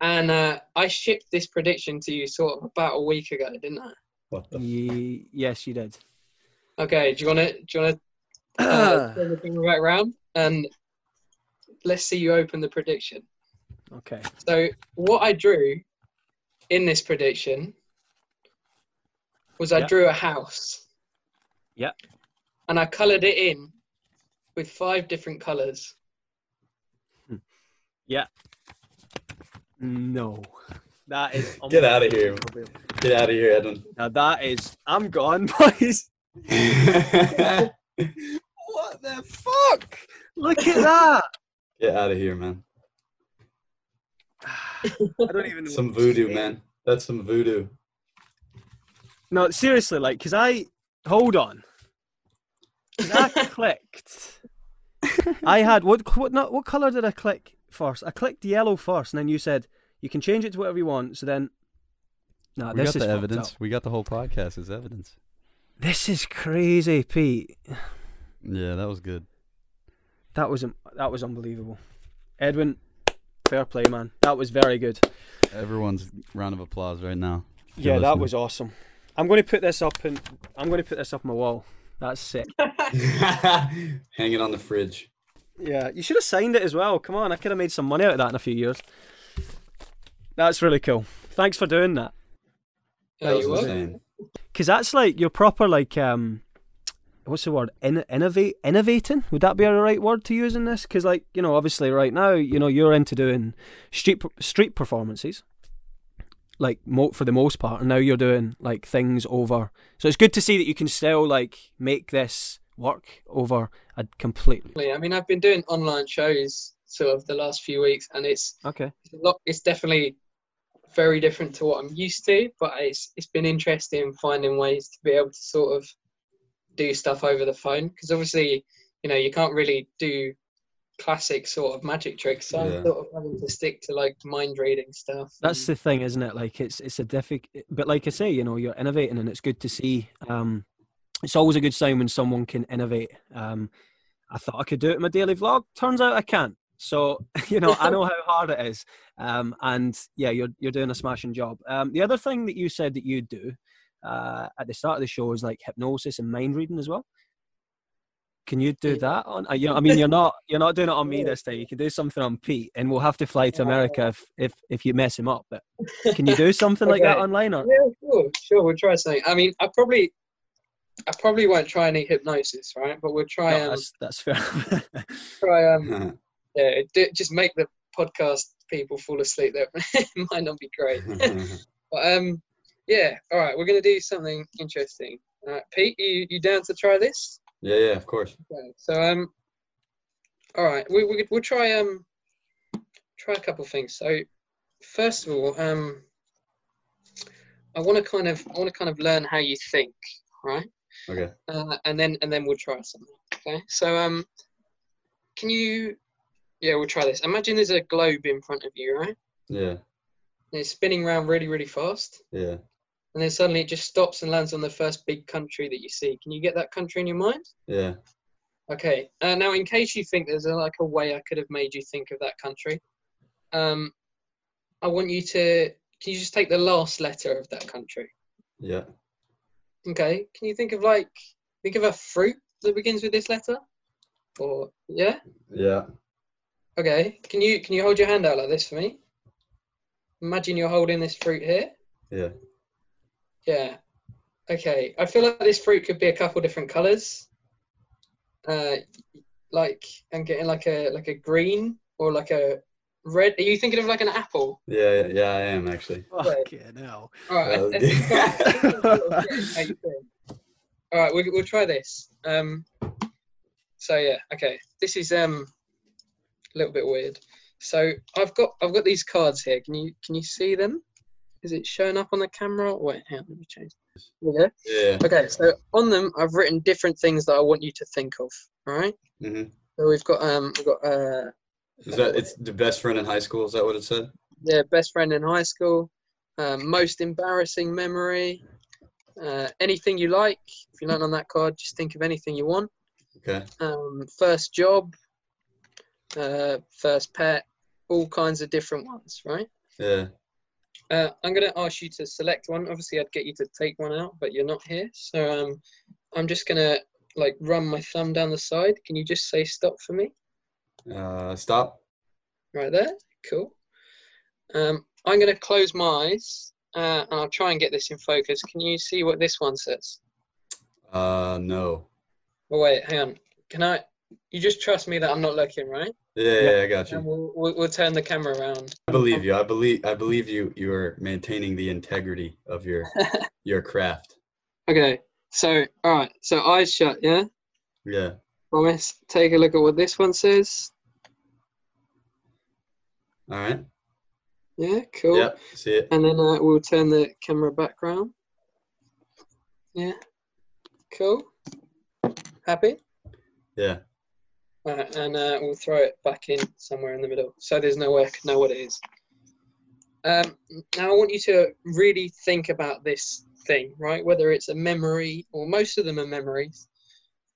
And uh, I shipped this prediction to you sort of about a week ago, didn't I? what the? Ye- yes, you did. Okay. Do you want to? Do you want to uh, [clears throat] turn the thing back round and let's see you open the prediction. okay. So what I drew in this prediction was I Yeah. drew a house. Yeah. And I coloured it in with five different colours. Yeah. No, that is. Get out of here! Get out of here, Edwin. Now that is. I'm gone, [laughs] boys. Get [laughs] What the fuck? Look at that. Get out of here, man. [sighs] I don't even know. Some voodoo, say. man. That's some voodoo. No, seriously, like, cause I hold on. I [laughs] clicked. I had what? What? Not what color did I click first? I clicked yellow first, and then you said you can change it to whatever you want. So then, no, we this got is the evidence. up. We got the whole podcast as evidence. This is crazy, Pete. Yeah, that was good. That was that was unbelievable. Edwin, fair play, man. That was very good. Everyone's round of applause right now. Yeah, you're that was awesome. I'm going to put this up and I'm going to put this up on my wall. That's sick. [laughs] [laughs] Hang it on the fridge. Yeah, you should have signed it as well. Come on, I could have made some money out of that in a few years. That's really cool. Thanks for doing that. Yeah, That was you were. Because that's like your proper like um, what's the word? In- innovate, innovating. Would that be a right word to use in this? Because like you know, obviously right now you know you're into doing street street performances, like mo- for the most part, and now you're doing like things over. So it's good to see that you can still like make this work over a completely. I mean, I've been doing online shows sort of the last few weeks, and it's Okay. it's, lot, it's definitely very different to what I'm used to. But it's it's been interesting finding ways to be able to sort of do stuff over the phone because obviously, you know, you can't really do classic sort of magic tricks. So Yeah. I'm sort of having to stick to like mind reading stuff. That's the thing, isn't it? Like it's it's a difficult, but like I say, you know, you're innovating, and it's good to see. Um, it's always a good sign when someone can innovate. Um, I thought I could do it in my daily vlog. Turns out I can't. So [laughs] you know, I know how hard it is. Um, and yeah, you're you're doing a smashing job. Um, the other thing that you said that you do uh, at the start of the show is like hypnosis and mind reading as well. Can you do that on? uh, You know, I mean, you're [laughs] not you're not doing it on me this time. You can do something on Pete, and we'll have to fly to America if if, if you mess him up. But [laughs] can you do something like that Okay. online? Or Yeah, sure, sure. We'll try something. I mean, I probably, I probably won't try any hypnosis, right? But we'll try No, um, that's that's fair. try um, yeah, do, just make the podcast people fall asleep. That [laughs] might not be great, [laughs] but um, yeah. All right, we're gonna do something interesting. All right, Pete, you you down to try this? yeah, yeah, of course. Okay. So um, all right, we we we'll try um, try a couple things. So first of all, um, I want to kind of I want to kind of learn how you think, right? Okay. uh, and then and then we'll try something. Okay. So um, can you? Yeah, we'll try this. Imagine there's a globe in front of you, right? Yeah, And it's spinning around really, really fast, yeah. and then suddenly it just stops and lands on the first big country that you see. Can you get that country in your mind? Yeah. Okay. Uh, now, in case you think there's a, like a way I could have made you think of that country, um, I want you to. Can you just take the last letter of that country? Yeah. Okay. Can you think of like think of a fruit that begins with this letter? Or yeah. Yeah. Okay. Can you can you hold your hand out like this for me? Imagine you're holding this fruit here. Yeah. Yeah. Okay. I feel like this fruit could be a couple different colors. Uh, like I'm getting like a like a green or like a red. Are you thinking of like an apple? Yeah. Yeah. I am actually. Fucking hell. All right. I- I think I- I think I've got a little bit. How you doing? All right. We'll, we'll try this. Um. So yeah. Okay. This is um a little bit weird. So I've got I've got these cards here. Can you can you see them? Is it showing up on the camera? Wait, hang on, let me change. Go. Yeah. Okay, so on them I've written different things that I want you to think of. All right. hmm So we've got um we've got uh Is that it's the best friend in high school? Is that what it said? yeah best friend in high school, um, most embarrassing memory, uh, anything you like. If you learn on that card, just think of anything you want. Okay. Um, first job, uh, first pet, all kinds of different ones. Right. Yeah. Uh, I'm going to ask you to select one. Obviously, I'd get you to take one out, but you're not here. So um, I'm just going to like run my thumb down the side. Can you just say stop for me? Uh, stop. Right there. Cool. Um, I'm going to close my eyes uh, and I'll try and get this in focus. Can you see what this one says? Uh, no. Oh, wait, hang on. Can I? You just trust me that I'm not looking, right? Yeah. Yeah. I got you. we'll, we'll, we'll turn the camera around. I believe you. I believe. I believe you. You are maintaining the integrity of your [laughs] your craft. Okay. So, all right. So eyes shut. Yeah. Yeah. Promise. Take a look at what this one says. All right. Yeah. Cool. Yep. See it. And then uh, we'll turn the camera back round. Yeah. Cool. Happy? Yeah. Right, and uh, we'll throw it back in somewhere in the middle, so there's no way I know what it is. Um, now I want you to really think about this thing, right? Whether it's a memory or most of them are memories,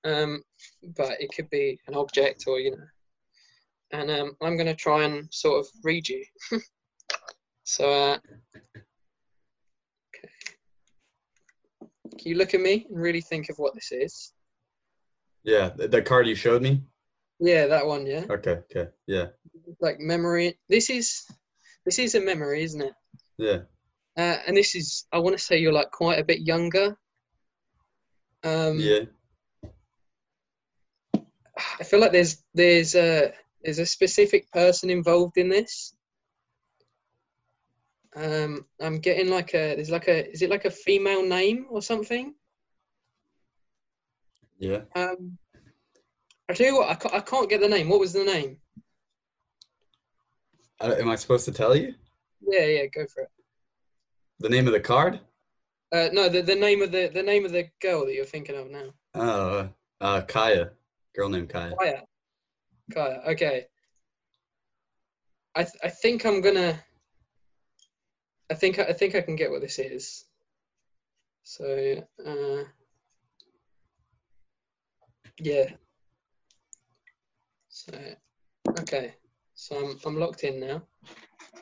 um, but it could be an object or you know. And um, I'm going to try and sort of read you. [laughs] so, uh, okay. Can you look at me and really think of what this is? Yeah. The card you showed me. Yeah, that one. Yeah. Okay. Okay. Yeah. like memory. This is this is a memory, isn't it? Yeah. Uh, and this is I want to say you're like quite a bit younger. Um, Yeah. I feel like there's there's a there's a specific person involved in this. Um, I'm getting like a there's like a is it like a female name or something? Yeah. Um, I tell you what, I can't, I can't get the name. What was the name? Uh, am I supposed to tell you Yeah, yeah, go for it. the name of the card? Uh, no, the, the name of the the name of the girl that you're thinking of now. Oh, uh, Kaya. Girl named Kaya. Kaya. Kaya. Okay. I th- I think I'm gonna. I think I think I can get what this is. So uh, yeah. So okay. So I'm I'm locked in now.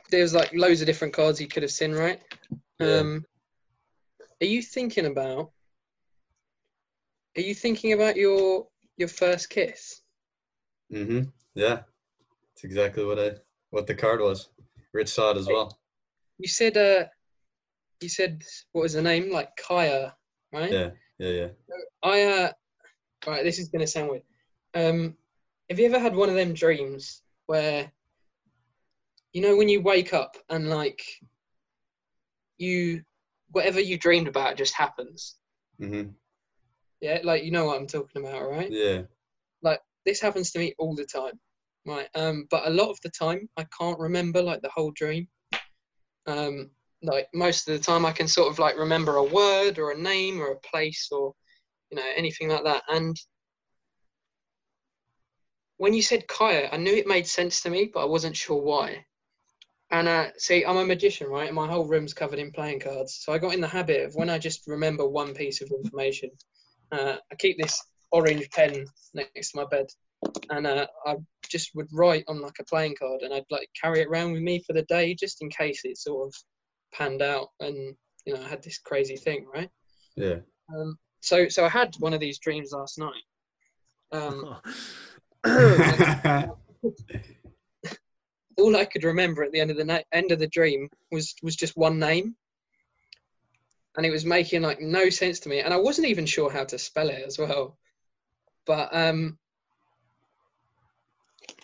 There's like loads of different cards you could have seen, right? Yeah. Um, are you thinking about? Are you thinking about your your first kiss? Mm-hmm. Yeah. That's exactly what I what the card was. Rich saw it as well. You said uh you said what was the name? Like Kaya, right? Yeah. Yeah. Yeah. I uh right, this is gonna sound weird. Um have you ever had one of them dreams where you know when you wake up and like you whatever you dreamed about just happens? Mm-hmm. Yeah, like you know what I'm talking about, right? Yeah. Like this happens to me all the time. Right. Um but a lot of the time I can't remember like the whole dream. Um like most of the time I can sort of like remember a word or a name or a place or you know anything like that and when you said Kaya I knew it made sense to me but I wasn't sure why. And uh see I'm a magician right? And my whole room's covered in playing cards. So I got in the habit of when I just remember one piece of information uh, I keep this orange pen next to my bed. And uh, I just would write on like a playing card and I'd like carry it around with me for the day just in case it sort of panned out and you know I had this crazy thing right? Yeah. Um, so so I had one of these dreams last night. Um, [laughs] [clears throat] all I could remember at the end of the na- end of the dream was was just one name, and it was making like no sense to me, and I wasn't even sure how to spell it as well. But um,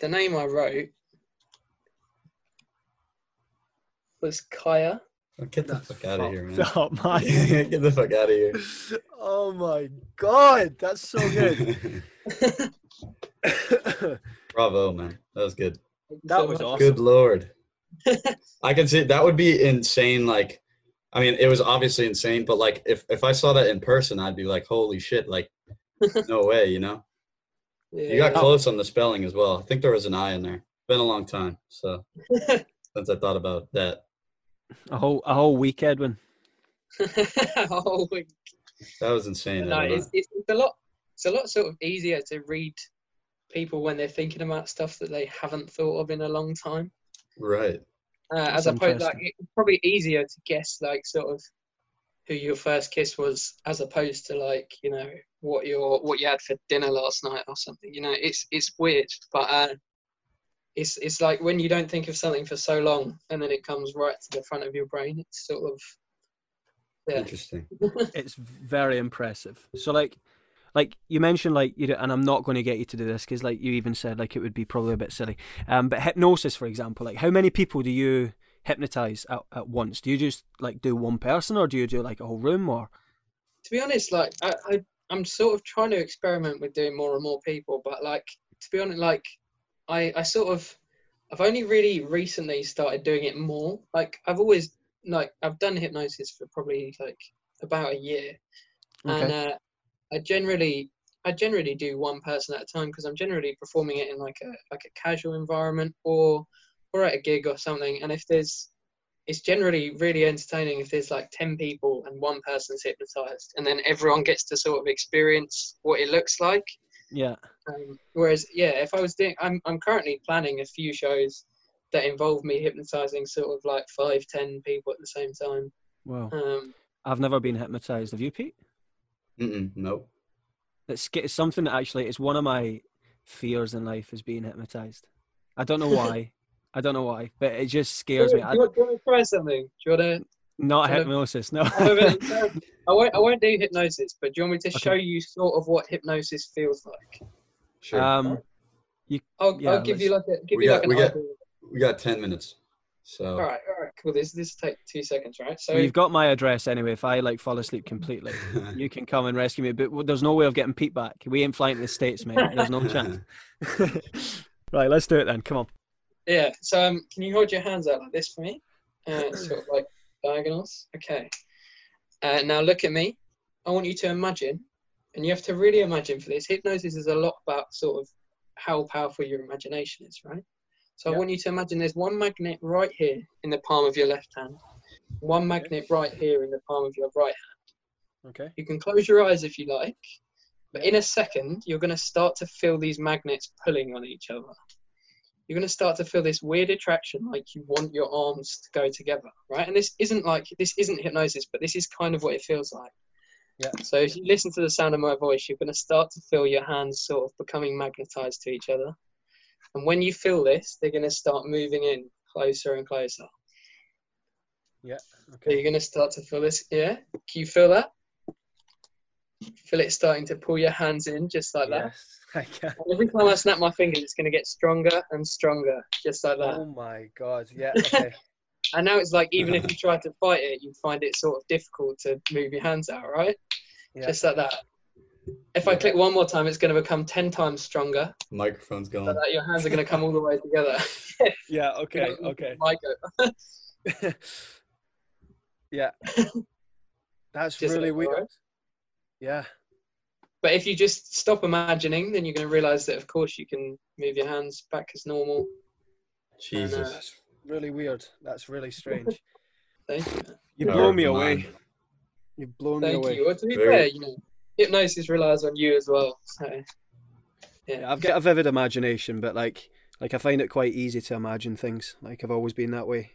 the name I wrote was Kaya. Get the fuck out of here, man. Oh my, [laughs] Get the fuck out of here. [laughs] oh my god, that's so good. [laughs] [coughs] Bravo, man. That was good. that was awesome. Good lord. [laughs] I can see that would be insane. Like, I mean, it was obviously insane, but like, if if I saw that in person, I'd be like, holy shit! Like, [laughs] no way, you know. You got close on the spelling as well. I think there was an I in there. Been a long time, so [laughs] since I thought about that, A whole a whole week, Edwin. oh, my that was insane. no, it's, it's, it's a lot. It's a lot sort of easier to read people when they're thinking about stuff that they haven't thought of in a long time. right. Uh, as opposed, like it's probably easier to guess, like sort of who your first kiss was, as opposed to like you know what your what you had for dinner last night or something. You know, it's it's weird, but uh, it's it's like when you don't think of something for so long and then it comes right to the front of your brain. It's sort of yeah. Interesting. [laughs] It's very impressive. So like like you mentioned like you do, and I'm not going to get you to do this because like you even said like it would be probably a bit silly. Um, but hypnosis, for example, like how many people do you hypnotize at, at once? Do you just like do one person or do you do like a whole room or? to be honest, like I, I I'm sort of trying to experiment with doing more and more people, but like to be honest, like I I sort of I've only really recently started doing it more. Like I've always like I've done hypnosis for probably like about a year, and uh, I generally I generally do one person at a time because I'm generally performing it in like a like a casual environment or or at a gig or something. And if there's it's generally really entertaining if there's like 10 people and one person's hypnotized and then everyone gets to sort of experience what it looks like Yeah. um, whereas yeah if i was doing I'm, I'm currently planning a few shows that involve me hypnotizing sort of like five ten people at the same time Well, um, I've never been hypnotized. Have you, Pete? Mm-mm, nope. It's, it's something that actually it's one of my fears in life is being hypnotized. I don't know [laughs] why. I don't know why, but it just scares do, me. you I, want, do you want to try something do you want to not kind of- hypnosis, no. [laughs] I won't, I won't do hypnosis but do you want me to Okay. show you sort of what hypnosis feels like Sure. um, i'll, Yeah, I'll give you like a give We you got- like an we got- we got ten minutes. So all right all right cool this this take two seconds right so well, you've got my address anyway. If I like fall asleep completely, [laughs] you can come and rescue me. But w- there's no way of getting Pete back. We ain't flying to the states, mate. There's no chance. [laughs] [laughs] right, let's do it then. Come on. Yeah. So um, can you hold your hands out like this for me? Uh, sort of like diagonals. Okay. Uh, now look at me. I want you to imagine, and you have to really imagine for this. Hypnosis is a lot about sort of how powerful your imagination is, right? So I want you to imagine there's one magnet right here in the palm of your left hand, one magnet right here in the palm of your right hand. Okay. You can close your eyes if you like, but in a second, you're going to start to feel these magnets pulling on each other. You're going to start to feel this weird attraction, like you want your arms to go together, right? And this isn't like this isn't hypnosis, but this is kind of what it feels like. Yeah. So if you listen to the sound of my voice, you're going to start to feel your hands sort of becoming magnetized to each other. And when you feel this, they're going to start moving in closer and closer. Yeah. So Okay. you're going to start to feel this. Yeah. Can you feel that? Feel it starting to pull your hands in just like that. Yes. [laughs] I can. And every time I snap my fingers, it's going to get stronger and stronger, just like that. Oh my god. Yeah. [laughs] Okay. And now it's like even if you try to fight it, you find it sort of difficult to move your hands out, right? Yeah. Just like that. If I click one more time, it's going to become ten times stronger. microphone's So going. that your hands are going to come all the way together. [laughs] Yeah. Okay. [laughs] You know, Okay. mic [laughs] yeah. That's Just really weird. alright. Yeah. But if you just stop imagining, then you're going to realize that, of course, you can move your hands back as normal. Uh, Jesus. That's really weird. That's really strange. Thank you. You blow me the away. You've blown me Thank away. you. Well, to be Very- fair, you know, hypnosis relies on you as well. So, yeah. Yeah, I've got a vivid imagination, but like, like I find it quite easy to imagine things. Like I've always been that way.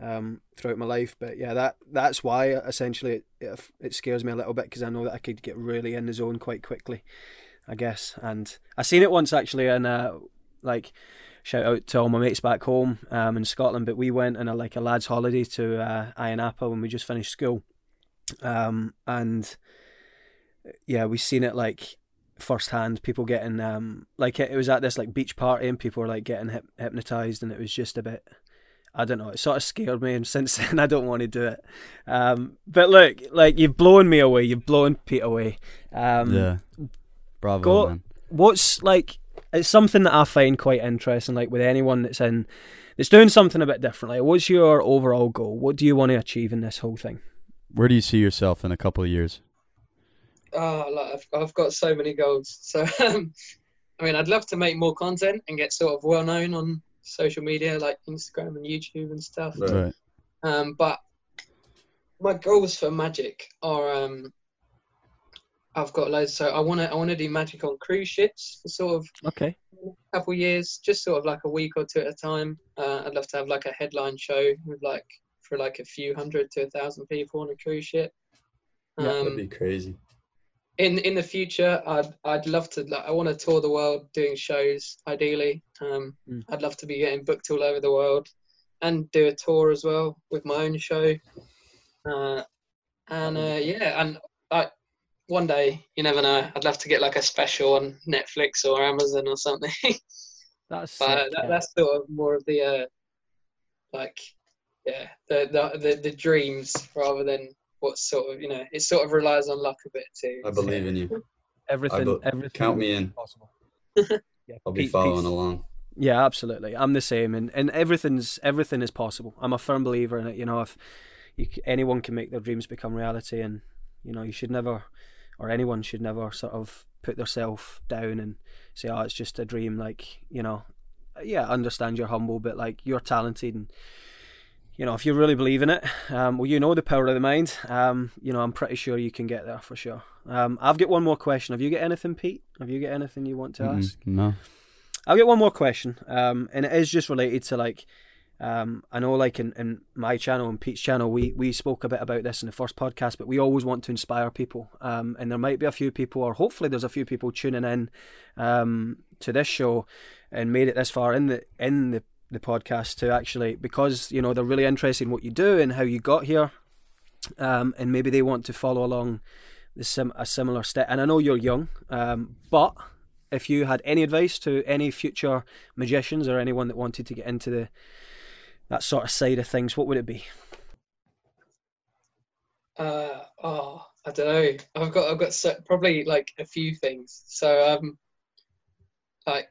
um, throughout my life. But yeah, that that's why essentially it it, scares me a little bit because I know that I could get really in the zone quite quickly, I guess. And I seen it once actually, and uh, like shout out to all my mates back home um, in Scotland. But we went on a like a lads' holiday to uh, Ayia Napa when we just finished school, um, and yeah, we've seen it like firsthand. People getting um, like it, it was at this like beach party, and people were like getting hip- hypnotized, and it was just a bit. I don't know. It sort of scared me, and [laughs] since then I don't want to do it. Um, but look, like you've blown me away. You've blown Pete away. Um, yeah. Bravo, go- man. what's like it's something that I find quite interesting. Like with anyone that's in that's doing something a bit differently. What's your overall goal? What do you want to achieve in this whole thing? Where do you see yourself in a couple of years? Oh, like I've, I've got so many goals. So, [laughs] um, I mean, I'd love to make more content and get sort of well known on social media like Instagram and YouTube and stuff. Right. Right. Um, but my goals for Magic are um, I've got loads. So I want to I want to do Magic on cruise ships for sort of Okay. a couple years, just sort of like a week or two at a time. Uh, I'd love to have like a headline show with like for like a few hundred to a thousand people on a cruise ship. Yeah, Um, That'd be crazy. In in the future i'd i'd love to like, i want to tour the world doing shows ideally. Um Mm. i'd love to be getting booked all over the world and do a tour as well with my own show. Uh and uh yeah and like one day you never know. I'd love to get like a special on netflix or amazon or something. [laughs] That's but uh, sick, that, yeah. that's sort of more of the uh like yeah the, the the the dreams rather than what sort of you know it sort of relies on luck a bit too I believe in you. [laughs] everything. be- everything. Count me in. Possible. [laughs] yeah, I'll be Pete- following Pete's- along. Yeah, absolutely. I'm the same, and, and everything's everything is possible. I'm a firm believer in it. You know, if you, anyone can make their dreams become reality, and you know, you should never, or anyone should never, sort of put themselves down and say, "Oh, it's just a dream." Like, you know, yeah, I understand you're humble, but like you're talented, and you know, if you really believe in it, um, well, you know the power of the mind. Um, you know, I'm pretty sure you can get there for sure. Um, I've got one more question. Have you got anything, Pete? Have you got anything you want to Mm-mm. ask? No. I'll get one more question, um, and it is just related to like, um, I know like in, in my channel and Pete's channel, we we spoke a bit about this in the first podcast, but we always want to inspire people, um, and there might be a few people, or hopefully there's a few people tuning in, um, to this show, and made it this far in the in the the podcast to actually because you know they're really interested in what you do and how you got here, um, and maybe they want to follow along the sim- a similar step. And I know you're young, um, but if you had any advice to any future magicians or anyone that wanted to get into the that sort of side of things, what would it be? Uh, oh, I don't know. I've got I've got so, probably like a few things. So um, like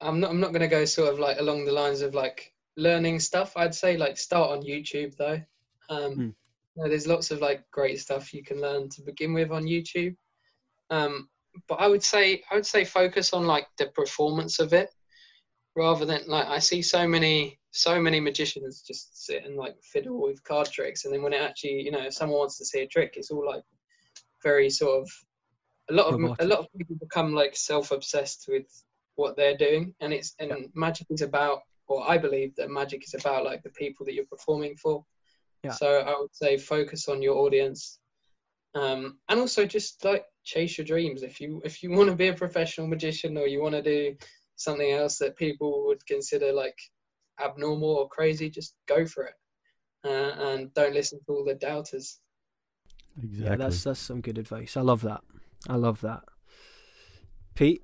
I'm not I'm not gonna go sort of like along the lines of like learning stuff. I'd say like start on YouTube though. Um, Hmm. you know, there's lots of like great stuff you can learn to begin with on YouTube. Um, but I would say I would say focus on like the performance of it rather than like I see so many so many magicians just sit and like fiddle with card tricks and then when it actually you know if someone wants to see a trick it's all like very sort of a lot of a lot of people become like self-obsessed with what they're doing and it's and magic is about or I believe that magic is about like the people that you're performing for Yeah. so I would say focus on your audience um, and also just like chase your dreams if you if you want to be a professional magician or you want to do something else that people would consider like abnormal or crazy just go for it uh, and don't listen to all the doubters Exactly. Yeah, that's that's some good advice. I love that. I love that. Pete,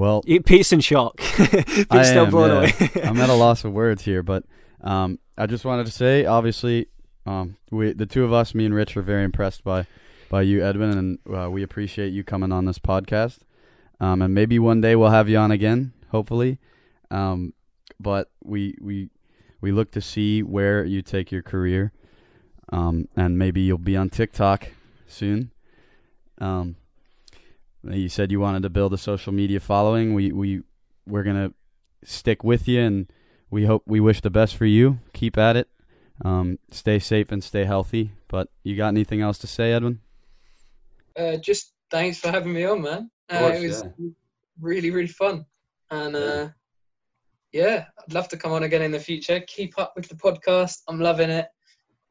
well, peace and shock. [laughs] Pete's I still am, blown yeah. away. [laughs] I'm at a loss of words here, but um, I just wanted to say, obviously, um, we the two of us, me and Rich, are very impressed by by you, Edwin, and uh, we appreciate you coming on this podcast. Um, and maybe one day we'll have you on again, hopefully. Um, but we we we look to see where you take your career, um, and maybe you'll be on TikTok soon. Um, you said you wanted to build a social media following. We we we're gonna stick with you, and we hope we wish the best for you. Keep at it. Um, stay safe and stay healthy. But you got anything else to say, Edwin? uh, just thanks for having me on man uh, course, it was yeah. really really fun and uh, yeah, I'd love to come on again in the future. Keep up with the podcast. I'm loving it,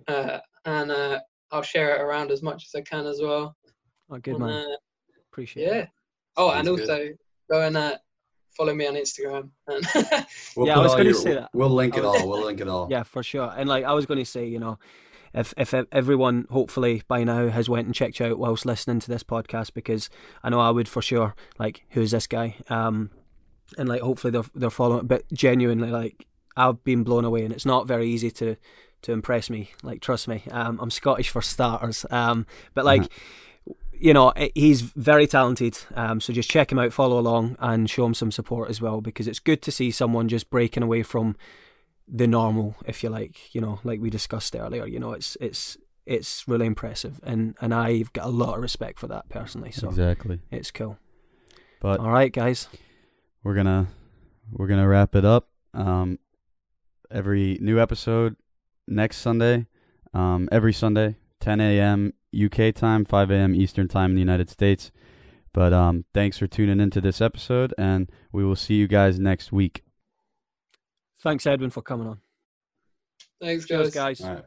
uh, and uh, I'll share it around as much as I can as well. Oh, good And, man. Appreciate yeah. it. Oh, Sounds and good. also go and uh, follow me on Instagram. [laughs] We'll Yeah, I was gonna say that. We'll link it all. We'll link it all. Yeah, for sure. And like I was going to say, you know, if if everyone hopefully by now has went and checked you out whilst listening to this podcast, because I know I would for sure. Like, who's this guy? Um, and like hopefully they're they're following. But genuinely, like I've been blown away, and it's not very easy to to impress me. Like, trust me, um, I'm Scottish for starters. Um, but like. You know eh, he's very talented, um, so just check him out, follow along, and show him some support as well. Because it's good to see someone just breaking away from the normal, if you like, you know, like we discussed earlier. You know, it's it's it's really impressive, and and I've got a lot of respect for that personally. So Exactly. it's cool. But All right, guys. we're gonna we're gonna wrap it up. Um, every new episode next Sunday. Um, every Sunday, 10 a.m. UK time, 5 a.m. Eastern time in the United States. But um, thanks for tuning into this episode, and we will see you guys next week. Thanks, Edwin, for coming on. thanks, Cheers, guys. guys. All right.